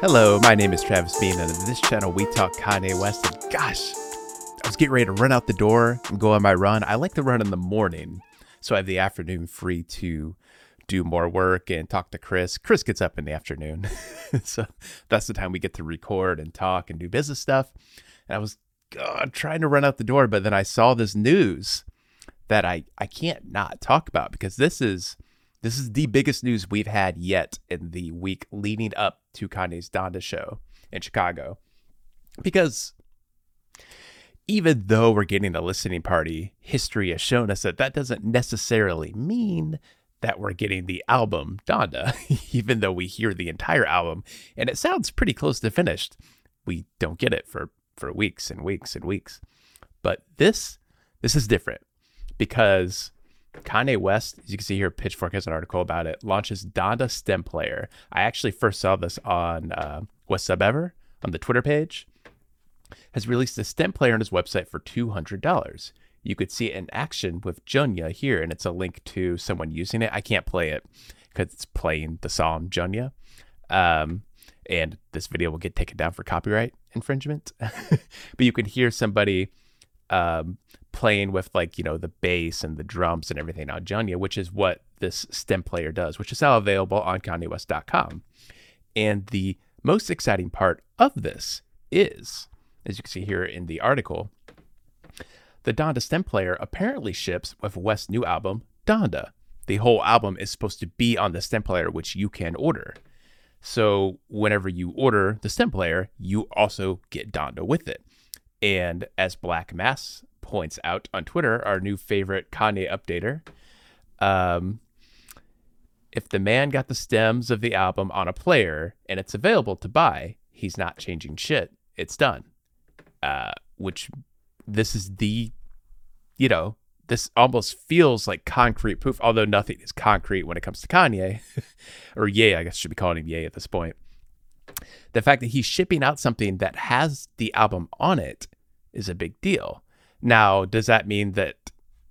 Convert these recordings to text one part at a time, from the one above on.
Hello, my name is Travis Bean, and on this channel we talk Kanye West. And gosh, I was getting ready to run out the door and go on my run. I like to run in the morning, so I have the afternoon free to do more work and talk to Chris. Chris gets up in the afternoon, so that's the time we get to record and talk and do business stuff. And I was God, trying to run out the door, but then I saw this news that I I can't not talk about because this is this is the biggest news we've had yet in the week leading up to Kanye's Donda show in Chicago. Because even though we're getting a listening party, history has shown us that that doesn't necessarily mean that we're getting the album Donda, even though we hear the entire album and it sounds pretty close to finished. We don't get it for for weeks and weeks and weeks. But this this is different because Kanye West, as you can see here, Pitchfork has an article about it, launches Donda Stem Player. I actually first saw this on uh, West Sub Ever on the Twitter page. Has released a stem player on his website for $200. You could see it in action with Junya here, and it's a link to someone using it. I can't play it because it's playing the song Junya. Um, and this video will get taken down for copyright infringement. but you can hear somebody um, playing with like you know the bass and the drums and everything on Junya, which is what this stem player does, which is now available on KanyeWest.com. And the most exciting part of this is, as you can see here in the article, the Donda stem player apparently ships with West's new album, Donda. The whole album is supposed to be on the stem player, which you can order. So whenever you order the stem player, you also get Donda with it. And as Black Mass points out on Twitter, our new favorite Kanye updater. Um, if the man got the stems of the album on a player and it's available to buy, he's not changing shit. It's done. Uh, which this is the, you know, this almost feels like concrete proof, although nothing is concrete when it comes to Kanye, or Ye, I guess I should be calling him Ye at this point. The fact that he's shipping out something that has the album on it is a big deal. Now, does that mean that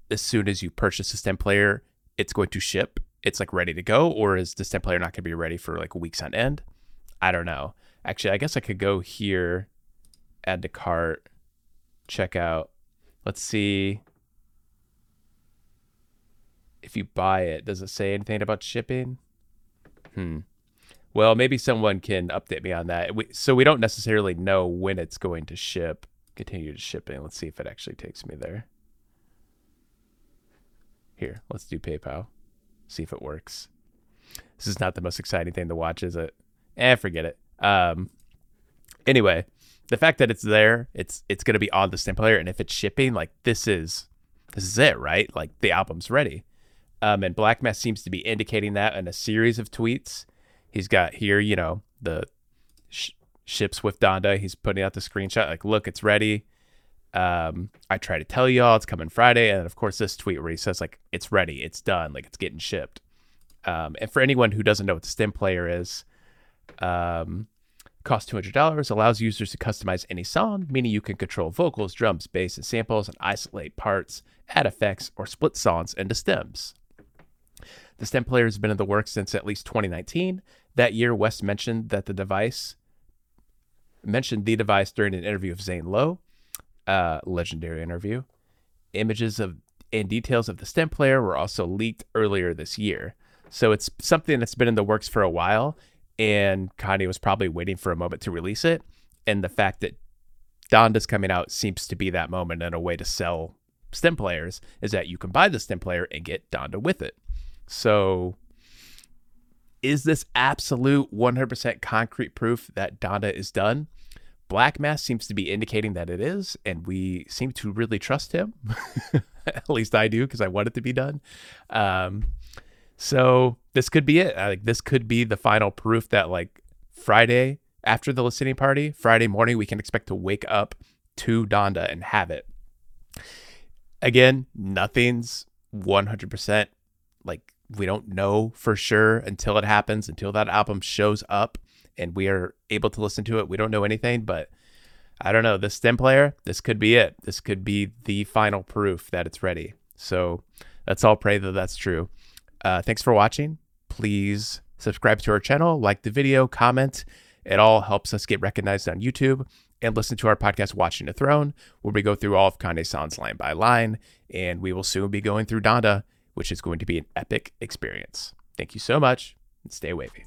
as soon as you purchase a stem player, it's going to ship? It's like ready to go, or is the stem player not going to be ready for like weeks on end? I don't know. Actually, I guess I could go here, add to cart, check out. Let's see if you buy it. Does it say anything about shipping? Hmm. Well, maybe someone can update me on that. We, so we don't necessarily know when it's going to ship continue to shipping. Let's see if it actually takes me there. Here, let's do PayPal. See if it works. This is not the most exciting thing to watch, is it? Eh, forget it. Um, anyway, the fact that it's there, it's it's gonna be on the stem player, and if it's shipping, like this is this is it, right? Like the album's ready. Um, and Black Mass seems to be indicating that in a series of tweets. He's got here, you know, the ships with Donda. He's putting out the screenshot like, look, it's ready. Um, I try to tell y'all it's coming Friday, and of course this tweet where he says like it's ready, it's done, like it's getting shipped. Um, and for anyone who doesn't know what the stem player is, um, costs two hundred dollars, allows users to customize any song, meaning you can control vocals, drums, bass, and samples, and isolate parts, add effects, or split songs into stems. The stem player has been in the works since at least 2019. That year, West mentioned that the device mentioned the device during an interview with Zane Lowe, uh, legendary interview. Images of and details of the stem player were also leaked earlier this year. So it's something that's been in the works for a while, and Kanye was probably waiting for a moment to release it. And the fact that Donda's coming out seems to be that moment and a way to sell stem players is that you can buy the stem player and get Donda with it. So is this absolute 100% concrete proof that Donda is done? Black Mass seems to be indicating that it is, and we seem to really trust him. At least I do because I want it to be done. Um, so this could be it. Like this could be the final proof that like Friday after the listening party, Friday morning, we can expect to wake up to Donda and have it. Again, nothing's 100% like we don't know for sure until it happens, until that album shows up and we are able to listen to it. We don't know anything, but I don't know. The stem player, this could be it. This could be the final proof that it's ready. So let's all pray that that's true. Uh, thanks for watching. Please subscribe to our channel, like the video, comment. It all helps us get recognized on YouTube and listen to our podcast, Watching the Throne, where we go through all of Kanye songs line by line. And we will soon be going through Donda, which is going to be an epic experience. Thank you so much and stay wavy.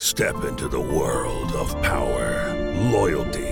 Step into the world of power, loyalty,